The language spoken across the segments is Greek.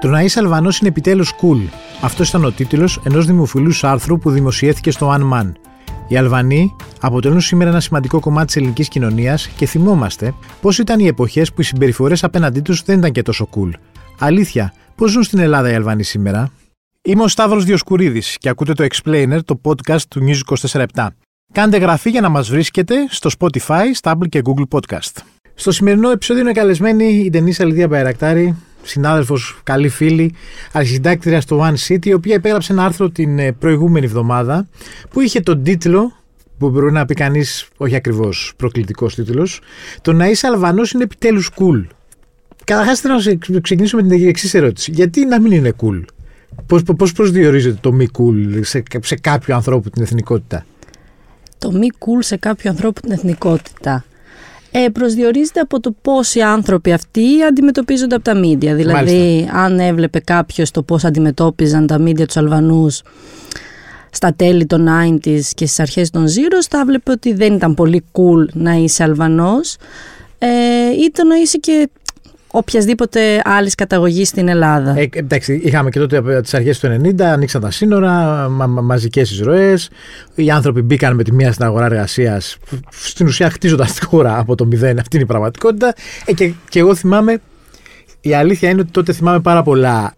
Το να είσαι Αλβανός είναι επιτέλους cool. Αυτός ήταν ο τίτλος ενός δημοφιλούς άρθρου που δημοσιεύθηκε στο One Man. Οι Αλβανοί αποτελούν σήμερα ένα σημαντικό κομμάτι της ελληνικής κοινωνίας και θυμόμαστε πώς ήταν οι εποχές που οι συμπεριφορές απέναντί τους δεν ήταν και τόσο cool. Αλήθεια, πώς ζουν στην Ελλάδα οι Αλβανοί σήμερα; Είμαι ο Σταύρος Διοσκουρίδης και ακούτε το Explainer, το podcast του News 24 Κάντε γραφή για να μας βρίσκετε στο Spotify, στα Apple και Google Podcast. Στο σημερινό επεισόδιο είναι καλεσμένη η Ντενίσα Λιδία Μπαϊρακτάρη, συνάδελφος, καλή φίλη, αρχισυντάκτρια στο One City, η οποία επέγραψε ένα άρθρο την ε, προηγούμενη εβδομάδα που είχε τον τίτλο που μπορεί να πει κανείς, όχι ακριβώς προκλητικός τίτλος, Το να είσαι Αλβανός είναι επιτέλους cool. Καταρχάς θέλω να ξεκινήσω με την εξής ερώτηση. Γιατί να μην είναι cool, Πώς προσδιορίζεται το μη cool σε, σε κάποιο ανθρώπου την εθνικότητα; Το μη cool σε κάποιο ανθρώπου την εθνικότητα. Ε, προσδιορίζεται από το πώς οι άνθρωποι αυτοί αντιμετωπίζονται από τα μίντια. Δηλαδή, αν έβλεπε κάποιος το πώς αντιμετώπιζαν τα μίντια τους Αλβανούς στα τέλη των 90s και στις αρχές των Zeros, θα έβλεπε ότι δεν ήταν πολύ cool να είσαι Αλβανός. Ε, ή το να είσαι και οποιασδήποτε άλλης καταγωγής στην Ελλάδα. Ε, εντάξει, είχαμε και τότε από τις αρχές του 90, ανοίξαν τα σύνορα, μα, μαζικές εισρωέ. Οι άνθρωποι μπήκαν με τη μία στην αγορά εργασίας, στην ουσία χτίζοντας τη χώρα από το μηδέν. Αυτή είναι η πραγματικότητα. Ε, και, και εγώ θυμάμαι η αλήθεια είναι ότι τότε θυμάμαι πάρα πολλά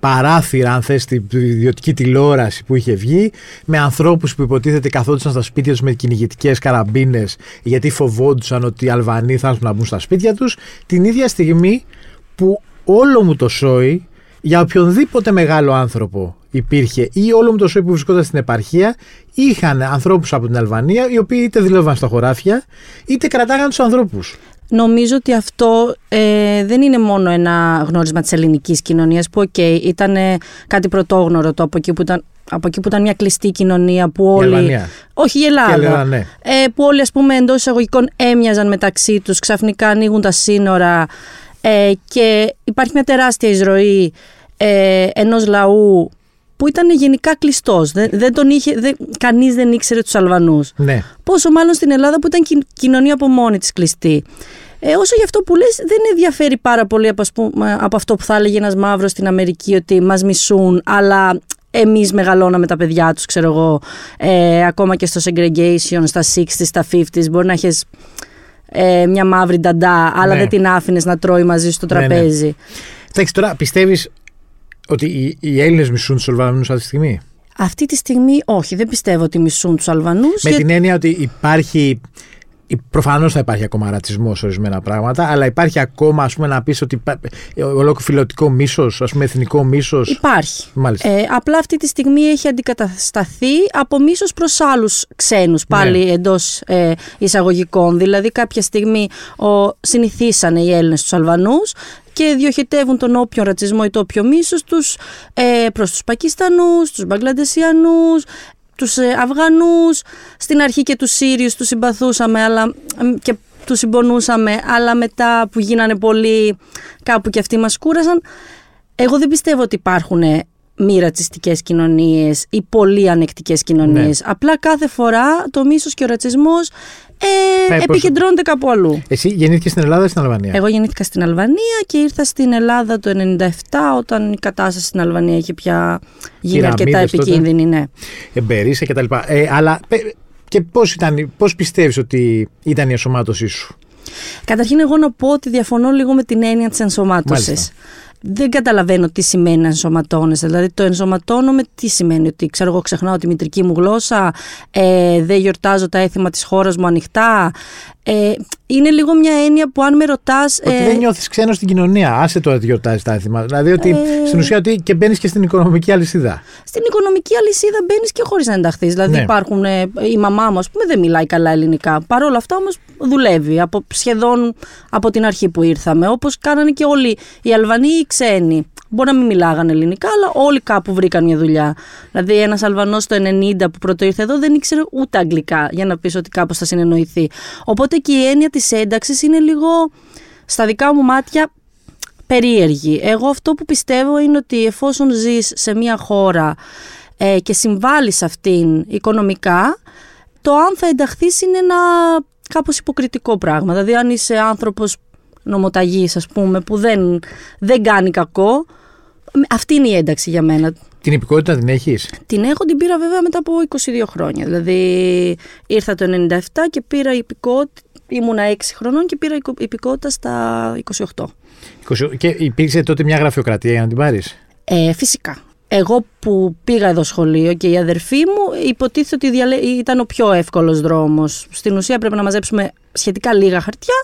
παράθυρα, αν θες, στην ιδιωτική τηλεόραση που είχε βγει, με ανθρώπους που υποτίθεται καθόντουσαν στα σπίτια τους με κυνηγητικές καραμπίνες, γιατί φοβόντουσαν ότι οι Αλβανοί θα έρθουν να μπουν στα σπίτια τους, την ίδια στιγμή που όλο μου το σόι για οποιονδήποτε μεγάλο άνθρωπο υπήρχε ή όλο μου το σόι που βρισκόταν στην επαρχία είχαν ανθρώπους από την Αλβανία οι οποίοι είτε δουλεύαν στα χωράφια είτε κρατάγαν τους ανθρώπους. Νομίζω ότι αυτό ε, δεν είναι μόνο ένα γνώρισμα της ελληνικής κοινωνίας που οκ, ήταν κάτι πρωτόγνωρο το από εκεί που ήταν από εκεί που ήταν μια κλειστή κοινωνία που όλοι. Η όχι η Ελλάδα. Ελλάδα ναι. ε, που όλοι, ας πούμε, εντός εισαγωγικών έμοιαζαν μεταξύ τους, ξαφνικά ανοίγουν τα σύνορα ε, και υπάρχει μια τεράστια εισροή ε, ενός λαού που ήταν γενικά κλειστός. Δεν, δεν τον είχε, δεν, κανείς δεν ήξερε τους Αλβανούς. Ναι. Πόσο μάλλον στην Ελλάδα που ήταν κοινωνία από μόνη της κλειστή. Ε, όσο γι' αυτό που λες δεν ενδιαφέρει πάρα πολύ από, από αυτό που θα έλεγε ένας μαύρος στην Αμερική ότι μας μισούν αλλά εμείς μεγαλώναμε τα παιδιά τους ξέρω εγώ ε, ακόμα και στο segregation στα 60s, στα 50s μπορεί να έχεις ε, μια μαύρη νταντά αλλά ναι. δεν την άφηνες να τρώει μαζί στο τραπέζι. Ναι, ναι. Εντάξει τώρα πιστεύεις ότι οι, οι Έλληνες μισούν τους Αλβανούς αυτή τη στιγμή; Αυτή τη στιγμή όχι, δεν πιστεύω ότι μισούν τους Αλβανούς. Με την έννοια ότι υπάρχει. Προφανώς θα υπάρχει ακόμα ρατσισμός σε ορισμένα πράγματα, αλλά υπάρχει ακόμα ας πούμε, να πεις ότι ολόκληρο φιλοτικό μίσος, ας πούμε εθνικό μίσος. Υπάρχει. Ε, απλά αυτή τη στιγμή έχει αντικατασταθεί από μίσος προς άλλους ξένους, πάλι ναι. εντός ε, εισαγωγικών. Δηλαδή, κάποια στιγμή ο, συνηθίσανε οι Έλληνες τους Αλβανούς και διοχετεύουν τον όποιο ρατσισμό ή το όποιο μίσος τους ε, προς τους Πακιστανούς, τους Μπαγκλαντεσιανούς, τους ε, Αφγανούς, στην αρχή και τους Σύριους τους συμπαθούσαμε αλλά, και τους συμπονούσαμε, αλλά μετά που γίνανε πολύ κάπου και αυτοί μας κούρασαν. Εγώ δεν πιστεύω ότι υπάρχουν μη ρατσιστικές κοινωνίες ή πολύ ανεκτικές κοινωνίες. Ναι. Απλά κάθε φορά το μίσος και ο ρατσισμός ε, επικεντρώνεται κάπου αλλού. Εσύ γεννήθηκες στην Ελλάδα ή στην Αλβανία; Εγώ γεννήθηκα στην Αλβανία και ήρθα στην Ελλάδα το 1997 όταν η κατάσταση στην Αλβανία είχε πια γίνει αρκετά επικίνδυνη. Ναι. Εμπερίσα κτλ. Ε, αλλά και πώς, ήταν, πώς πιστεύεις ότι ήταν η ενσωμάτωσή σου; Καταρχήν εγώ να πω ότι διαφωνώ λίγο με την έννοια της ενσωμάτωσης δεν καταλαβαίνω τι σημαίνει να ενσωματώνεσαι. Δηλαδή, το ενσωματώνομαι τι σημαίνει, ότι ξέρω εγώ ξεχνάω τη μητρική μου γλώσσα, ε, δεν γιορτάζω τα έθιμα της χώρας μου ανοιχτά, ε, είναι λίγο μια έννοια που αν με ρωτάς. Ότι ε, δεν νιώθεις ξένος στην κοινωνία. Άσε το ότι γιορτάζει τα έθιμα. Δηλαδή ότι ε, στην ουσία ότι και μπαίνεις και στην οικονομική αλυσίδα. Στην οικονομική αλυσίδα μπαίνεις και χωρίς να ενταχθείς. Δηλαδή ναι. υπάρχουν. Ε, η μαμά μου, ας πούμε, δεν μιλάει καλά ελληνικά. Παρ' όλα αυτά όμως δουλεύει από, σχεδόν από την αρχή που ήρθαμε. Όπως κάνανε και όλοι οι Αλβανοί ή οι ξένοι. Μπορεί να μην μιλάγανε ελληνικά, αλλά όλοι κάπου βρήκαν μια δουλειά. Δηλαδή, ένας Αλβανός το 90 που πρώτο ήρθε εδώ δεν ήξερε ούτε αγγλικά για να πεις ότι κάπως θα συνεννοηθεί. Οπότε και η έννοια της ένταξης είναι λίγο στα δικά μου μάτια περίεργη. Εγώ αυτό που πιστεύω είναι ότι εφόσον ζεις σε μια χώρα ε, και συμβάλλεις αυτήν οικονομικά, το αν θα ενταχθείς είναι ένα κάπως υποκριτικό πράγμα. Δηλαδή, αν είσαι άνθρωπος νομοταγής, ας πούμε, που δεν, δεν κάνει κακό, αυτή είναι η ένταξη για μένα. Την υπηκότητα την έχεις; Την έχω, την πήρα βέβαια μετά από 22 χρόνια. Δηλαδή ήρθα το 97 και πήρα υπηκότητα. Ήμουνα 6 χρονών και πήρα υπηκότητα στα 28. Και υπήρξε τότε μια γραφειοκρατία για να την πάρεις; Ε, φυσικά. Εγώ που πήγα εδώ σχολείο και η αδερφή μου υποτίθεται ότι ήταν ο πιο εύκολος δρόμος. Στην ουσία πρέπει να μαζέψουμε σχετικά λίγα χαρτιά,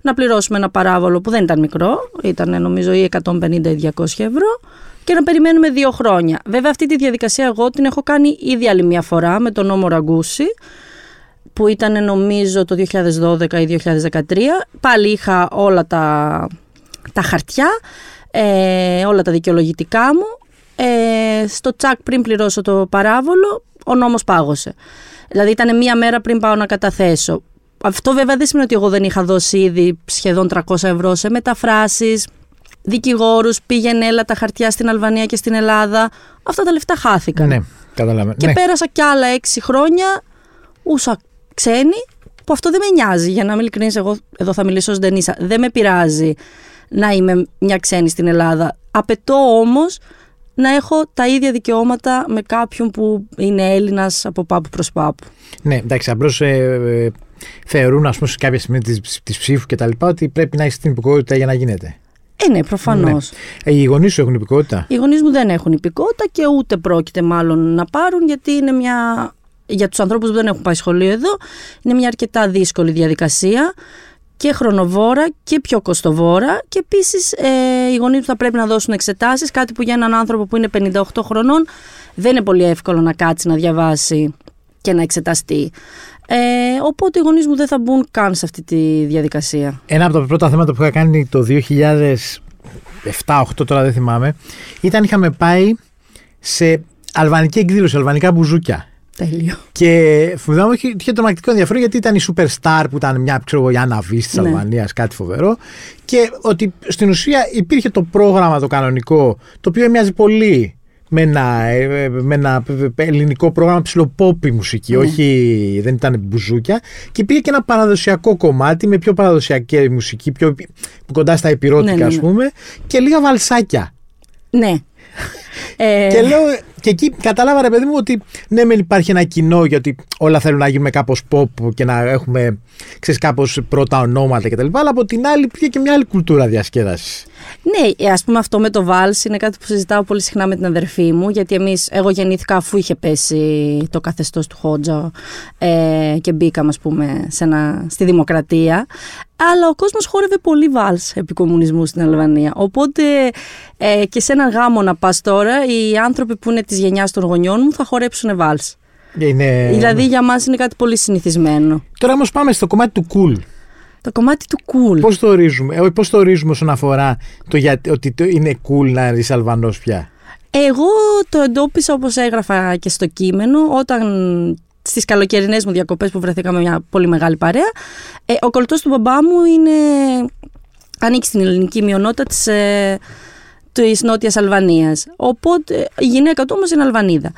να πληρώσουμε ένα παράβολο που δεν ήταν μικρό, ήταν νομίζω ή 150 ή 200 ευρώ και να περιμένουμε δύο χρόνια. Βέβαια αυτή τη διαδικασία εγώ την έχω κάνει ήδη άλλη μια φορά με τον νόμο Ραγκούση που ήταν νομίζω το 2012 ή 2013. Πάλι είχα όλα τα, τα χαρτιά, ε, όλα τα δικαιολογητικά μου. Ε, στο τσακ πριν πληρώσω το παράβολο, ο νόμος πάγωσε. Δηλαδή ήταν μία μέρα πριν πάω να καταθέσω. Αυτό βέβαια δεν σημαίνει ότι εγώ δεν είχα δώσει ήδη σχεδόν 300 ευρώ σε μεταφράσεις, δικηγόρους, πήγαινε έλα τα χαρτιά στην Αλβανία και στην Ελλάδα. Αυτά τα λεφτά χάθηκαν. Ναι, καταλαβαίνω. Και ναι. πέρασα κι άλλα έξι χρόνια ούσα ξένοι, που αυτό δεν με νοιάζει. Για να είμαι ειλικρινής, εγώ εδώ θα μιλήσω ως Ντενίσα. Δεν με πειράζει να είμαι μια ξένη στην Ελλάδα. Απαιτώ όμως να έχω τα ίδια δικαιώματα με κάποιον που είναι Έλληνας από πάπου προς πάπου. Ναι, εντάξει, απλώς ε, ε, θεωρούν, ας πούμε, σε κάποια στιγμή της ψήφου και τα λοιπά, ότι πρέπει να έχεις την υπηκότητα για να γίνεται. Ε, ναι, προφανώς. Ναι. Ε, οι γονείς σου έχουν υπηκότητα; Οι γονείς μου δεν έχουν υπηκότητα και ούτε πρόκειται μάλλον να πάρουν, γιατί είναι μια. Για τους ανθρώπους που δεν έχουν πάει σχολείο εδώ, είναι μια αρκετά δύσκολη διαδικασία και χρονοβόρα και πιο κοστοβόρα. Και επίσης ε, οι γονείς του θα πρέπει να δώσουν εξετάσεις, κάτι που για έναν άνθρωπο που είναι 58 χρονών δεν είναι πολύ εύκολο να κάτσει να διαβάσει και να εξεταστεί. Ε, οπότε οι γονείς μου δεν θα μπουν καν σε αυτή τη διαδικασία. Ένα από τα πρώτα θέματα που είχα κάνει το 2007-2008, τώρα δεν θυμάμαι, ήταν είχαμε πάει σε αλβανική εκδήλωση, αλβανικά μπουζούκια. Τέλειο. Και φοβάμαι ότι είχε τρομακτικό ενδιαφέρον γιατί ήταν η superstar που ήταν μια ξέρω εγώ, η Άννα της ναι. Αλβανίας, κάτι φοβερό. Και ότι στην ουσία υπήρχε το πρόγραμμα το κανονικό, το οποίο μοιάζει πολύ με ένα, ε, με ένα ελληνικό πρόγραμμα ψηλοπόπη μουσική, ναι. όχι δεν ήταν μπουζούκια και υπήρχε και ένα παραδοσιακό κομμάτι με πιο παραδοσιακή μουσική, πιο κοντά στα υπηρώτικα ναι, ναι, ας πούμε και λίγα βαλσάκια. Ναι. Ε, και λέω, και εκεί κατάλαβα ρε παιδί μου ότι ναι, μεν υπάρχει ένα κοινό γιατί όλα θέλουν να γίνουμε κάπως pop και να έχουμε ξέρεις, κάπως πρώτα ονόματα κτλ. Αλλά από την άλλη πήγε και μια άλλη κουλτούρα διασκέδασης. Ναι, ας πούμε αυτό με το βάλ είναι κάτι που συζητάω πολύ συχνά με την αδερφή μου, γιατί εμείς, εγώ γεννήθηκα αφού είχε πέσει το καθεστώς του Χότζα ε, και μπήκαμε, ας πούμε, σε ένα, στη δημοκρατία. Αλλά ο κόσμος χόρευε πολύ βάλ επί κομμουνισμού στην Αλβανία. Οπότε ε, και σε έναν γάμο να πας τώρα, οι άνθρωποι που είναι της γενιάς των γονιών μου θα χορέψουν βάλ. Είναι... Δηλαδή για μας είναι κάτι πολύ συνηθισμένο. Τώρα όμως πάμε στο κομμάτι του cool. Το κομμάτι του cool. Πώς το ορίζουμε, ε, πώς το ορίζουμε όσον αφορά το γιατί, ότι το είναι cool να είσαι Αλβανός πια; Εγώ το εντόπισα όπως έγραφα και στο κείμενο όταν στις καλοκαιρινές μου διακοπές που βρεθήκαμε μια πολύ μεγάλη παρέα ε, ο κολλητός του μπαμπά μου είναι ανήκει στην ελληνική μειονότητα της, ε, της Νότιας Αλβανίας οπότε η γυναίκα του όμως είναι Αλβανίδα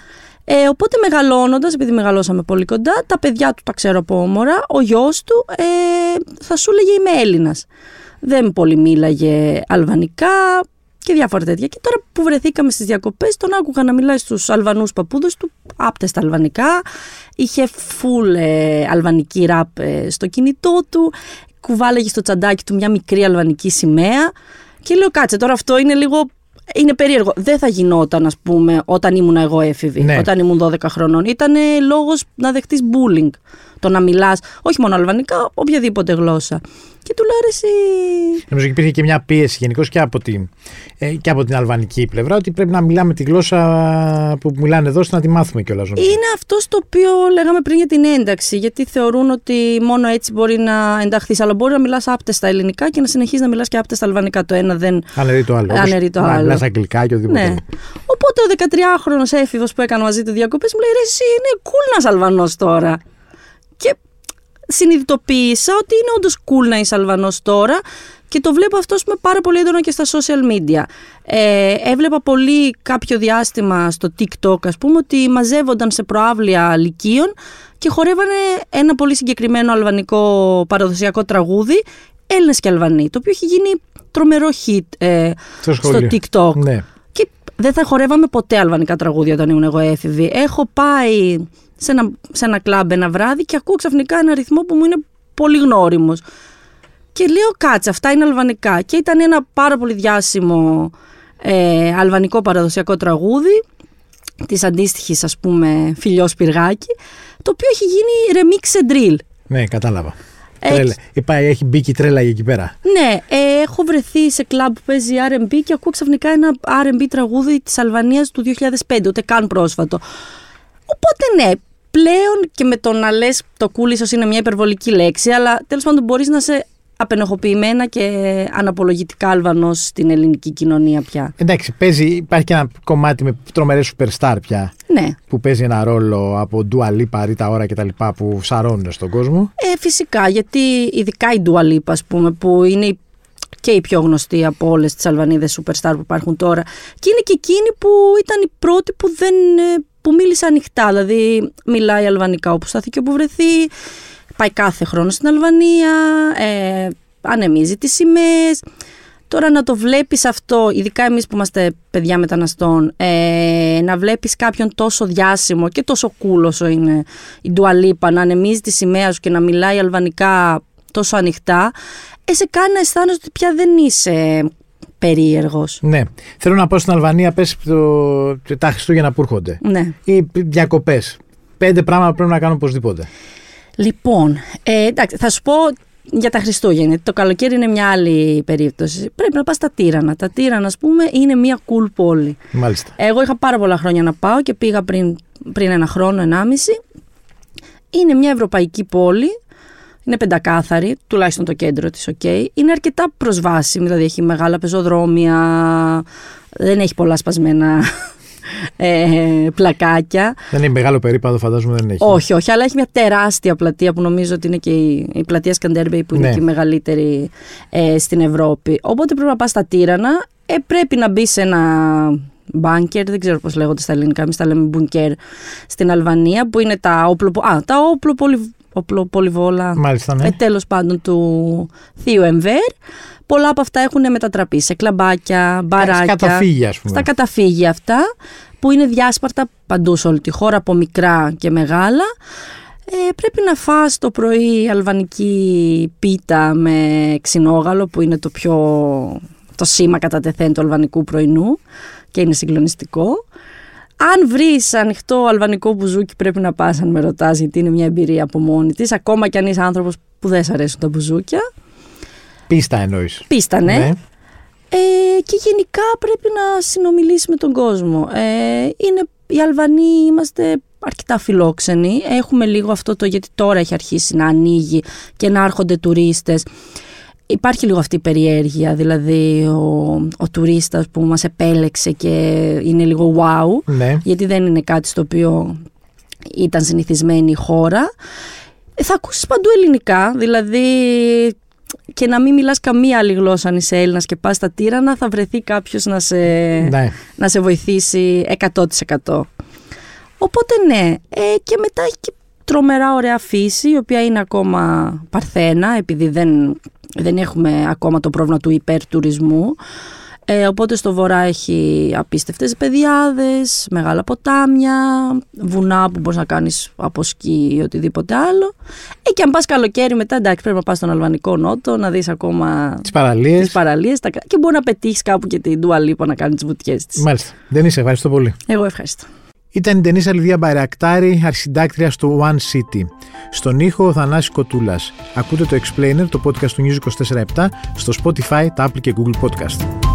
ε, οπότε μεγαλώνοντας, επειδή μεγαλώσαμε πολύ κοντά, τα παιδιά του τα ξέρω από όμορα, ο γιος του ε, θα σου έλεγε Είμαι Έλληνας. Δεν πολύ μίλαγε αλβανικά και διάφορα τέτοια. Και τώρα που βρεθήκαμε στις διακοπές, τον άκουγα να μιλάει στους Αλβανούς παππούδες του, άπτε στα αλβανικά. Είχε φουλ ε, αλβανική ραπ ε, στο κινητό του. Κουβάλαγε στο τσαντάκι του μια μικρή αλβανική σημαία. Και λέω, κάτσε τώρα αυτό είναι λίγο είναι περίεργο. Δεν θα γινόταν, ας πούμε, όταν ήμουν εγώ έφηβη, ναι. όταν ήμουν 12 χρονών. Ήταν λόγος να δεχτείς bullying. Το να μιλάς, όχι μόνο αλβανικά, οποιαδήποτε γλώσσα. Και του λέω αρέσει. Νομίζω ότι υπήρχε και μια πίεση γενικώς και, από την, ε, και από την αλβανική πλευρά ότι πρέπει να μιλάμε τη γλώσσα που μιλάνε εδώ, ώστε να τη μάθουμε κιόλας. Είναι αυτό το οποίο λέγαμε πριν για την ένταξη. Γιατί θεωρούν ότι μόνο έτσι μπορεί να ενταχθείς. Αλλά μπορεί να μιλάς άπτεστα ελληνικά και να συνεχίζεις να μιλάς και άπτεστα αλβανικά. Το ένα δεν. Αναιρεί το άλλο. Αναιρεί το άλλο. Να μιλάς αγγλικά και οτιδήποτε. Ναι. Οπότε ο 13χρονο έφηβος που έκανε μαζί του διακοπές μου λέει: Ρε, εσύ είναι cool να Αλβανός τώρα. Και συνειδητοποίησα ότι είναι όντως cool να είσαι Αλβανός τώρα Και το βλέπω αυτό με πάρα πολύ έντονα και στα social media. Ε, έβλεπα πολύ κάποιο διάστημα στο TikTok, ας πούμε, ότι μαζεύονταν σε προάβλια λυκείων και χορεύανε ένα πολύ συγκεκριμένο αλβανικό παραδοσιακό τραγούδι, Έλληνες και Αλβανοί, το οποίο έχει γίνει τρομερό hit ε, στο, TikTok. Ναι. Και δεν θα χορεύαμε ποτέ αλβανικά τραγούδια όταν ήμουν εγώ έφηβη. Έχω πάει σε ένα, σε ένα κλαμπ ένα βράδυ και ακούω ξαφνικά ένα ρυθμό που μου είναι πολύ γνώριμος. Και λέω κάτσε, αυτά είναι αλβανικά. Και ήταν ένα πάρα πολύ διάσημο ε, αλβανικό παραδοσιακό τραγούδι της αντίστοιχης, ας πούμε, φιλιός πυργάκι, το οποίο έχει γίνει remix and drill. Ναι, κατάλαβα. Τρέλα. Έχει μπει και η τρέλα εκεί πέρα. Ναι, ε, έχω βρεθεί σε κλαμπ που παίζει RB και ακούω ξαφνικά ένα RB τραγούδι της Αλβανίας του 2005, ούτε καν πρόσφατο. Οπότε ναι, πλέον και με το να λες το cool ίσω είναι μια υπερβολική λέξη, αλλά τέλος πάντων μπορείς να σε απενοχοποιημένα και αναπολογητικά Αλβανό στην ελληνική κοινωνία πια. Εντάξει, παίζει, υπάρχει και ένα κομμάτι με τρομερές superstar πια. Ναι. Που παίζει ένα ρόλο από Dua Lipa, Rita Ora κτλ. που σαρώνουν στον κόσμο. Ε, φυσικά, γιατί ειδικά η Dua Lipa, ας πούμε, που είναι και η πιο γνωστή από όλες τις Αλβανίδες superstar που υπάρχουν τώρα. Και είναι και εκείνη που ήταν η πρώτη που, δεν, ε, που μίλησε ανοιχτά. Δηλαδή, μιλάει αλβανικά όπου στάθηκε όπου βρεθεί πάει κάθε χρόνο στην Αλβανία, ε, ανεμίζει τις σημαίες. Τώρα να το βλέπεις αυτό, ειδικά εμείς που είμαστε παιδιά μεταναστών, ε, να βλέπεις κάποιον τόσο διάσημο και τόσο cool όσο είναι η Ντουαλίπα, να ανεμίζει τη σημαία σου και να μιλάει αλβανικά τόσο ανοιχτά, ε, σε κάνει να αισθάνεσαι ότι πια δεν είσαι περίεργος. Ναι. Θέλω να πω στην Αλβανία, πες το, τα Χριστούγεννα που έρχονται. Ναι. Ή διακοπές. Πέντε πράγματα πρέπει να κάνω οπωσδήποτε. Λοιπόν, ε, εντάξει, θα σου πω για τα Χριστούγεννα. Το καλοκαίρι είναι μια άλλη περίπτωση. Πρέπει να πας στα Τύρανα. Τα Τύρανα, ας πούμε, είναι μια cool πόλη. Μάλιστα. Εγώ είχα πάρα πολλά χρόνια να πάω και πήγα πριν, πριν ένα χρόνο, ενάμιση. Είναι μια ευρωπαϊκή πόλη. Είναι πεντακάθαρη, τουλάχιστον το κέντρο της, ok. Είναι αρκετά προσβάσιμη, δηλαδή έχει μεγάλα πεζοδρόμια, δεν έχει πολλά σπασμένα ε, πλακάκια. Δεν είναι μεγάλο περίπατο, φαντάζομαι δεν έχει. Όχι, όχι, αλλά έχει μια τεράστια πλατεία που νομίζω ότι είναι και η, η πλατεία Σκαντέρμπεϊ που είναι ναι. και η μεγαλύτερη ε, στην Ευρώπη. Οπότε πρέπει να πας στα Τύρανα. Ε, πρέπει να μπει σε ένα μπάνκερ, δεν ξέρω πώς λέγονται στα ελληνικά, εμείς τα λέμε μπουνκέρ στην Αλβανία, που είναι τα όπλο, α, τα όπλο πολυβόλα, Μάλιστα, ναι. ε, τέλος πάντων του Θείου Εμβέρ. Πολλά από αυτά έχουν μετατραπεί σε κλαμπάκια, μπαράκια. Στα καταφύγια, ας πούμε. Στα καταφύγια αυτά, που είναι διάσπαρτα παντού σε όλη τη χώρα, από μικρά και μεγάλα. Ε, πρέπει να φας το πρωί αλβανική πίτα με ξινόγαλο, που είναι το πιο το σήμα κατά τεθέν του αλβανικού πρωινού και είναι συγκλονιστικό. Αν βρεις ανοιχτό αλβανικό μπουζούκι, πρέπει να πας, αν με ρωτάς, γιατί είναι μια εμπειρία από μόνη της. Ακόμα κι αν είσαι άνθρωπος που δεν σ' αρέσουν τα μπουζούκια. Πίστα εννοείς. Πίστα, ναι. ναι. Ε, και γενικά πρέπει να συνομιλήσει με τον κόσμο. Ε, είναι, οι Αλβανοί είμαστε αρκετά φιλόξενοι. Έχουμε λίγο αυτό το γιατί τώρα έχει αρχίσει να ανοίγει και να έρχονται τουρίστες. Υπάρχει λίγο αυτή η περιέργεια, δηλαδή ο, ο τουρίστας που μας επέλεξε και είναι λίγο wow, ναι. γιατί δεν είναι κάτι στο οποίο ήταν συνηθισμένη η χώρα. Ε, θα ακούσεις παντού ελληνικά, δηλαδή και να μην μιλάς καμία άλλη γλώσσα αν είσαι Έλληνας και πας στα τύρανα θα βρεθεί κάποιος να σε, ναι. να σε βοηθήσει 100%. Οπότε ναι, ε, και μετά έχει και τρομερά ωραία φύση η οποία είναι ακόμα παρθένα επειδή δεν, δεν έχουμε ακόμα το πρόβλημα του υπερτουρισμού. Ε, οπότε στο βορρά έχει απίστευτες πεδιάδες, μεγάλα ποτάμια, βουνά που μπορείς να κάνεις από σκι ή οτιδήποτε άλλο. Ε, και αν πας καλοκαίρι μετά, εντάξει, πρέπει να πας στον Αλβανικό Νότο, να δεις ακόμα τις παραλίες, τις παραλίες τα... και μπορεί να πετύχεις κάπου και την Ντουαλίπα να κάνεις τις βουτιές της. Μάλιστα. Δεν είσαι, ευχαριστώ πολύ. Εγώ ευχαριστώ. Ήταν η Τενίσα Λιβία Μπαϊρακτάρη, αρχισυντάκτρια στο One City. Στον ήχο ο Θανάσης Κοτούλας. Ακούτε το Explainer, το podcast του News 24-7, στο Spotify, τα Apple και Google Podcast.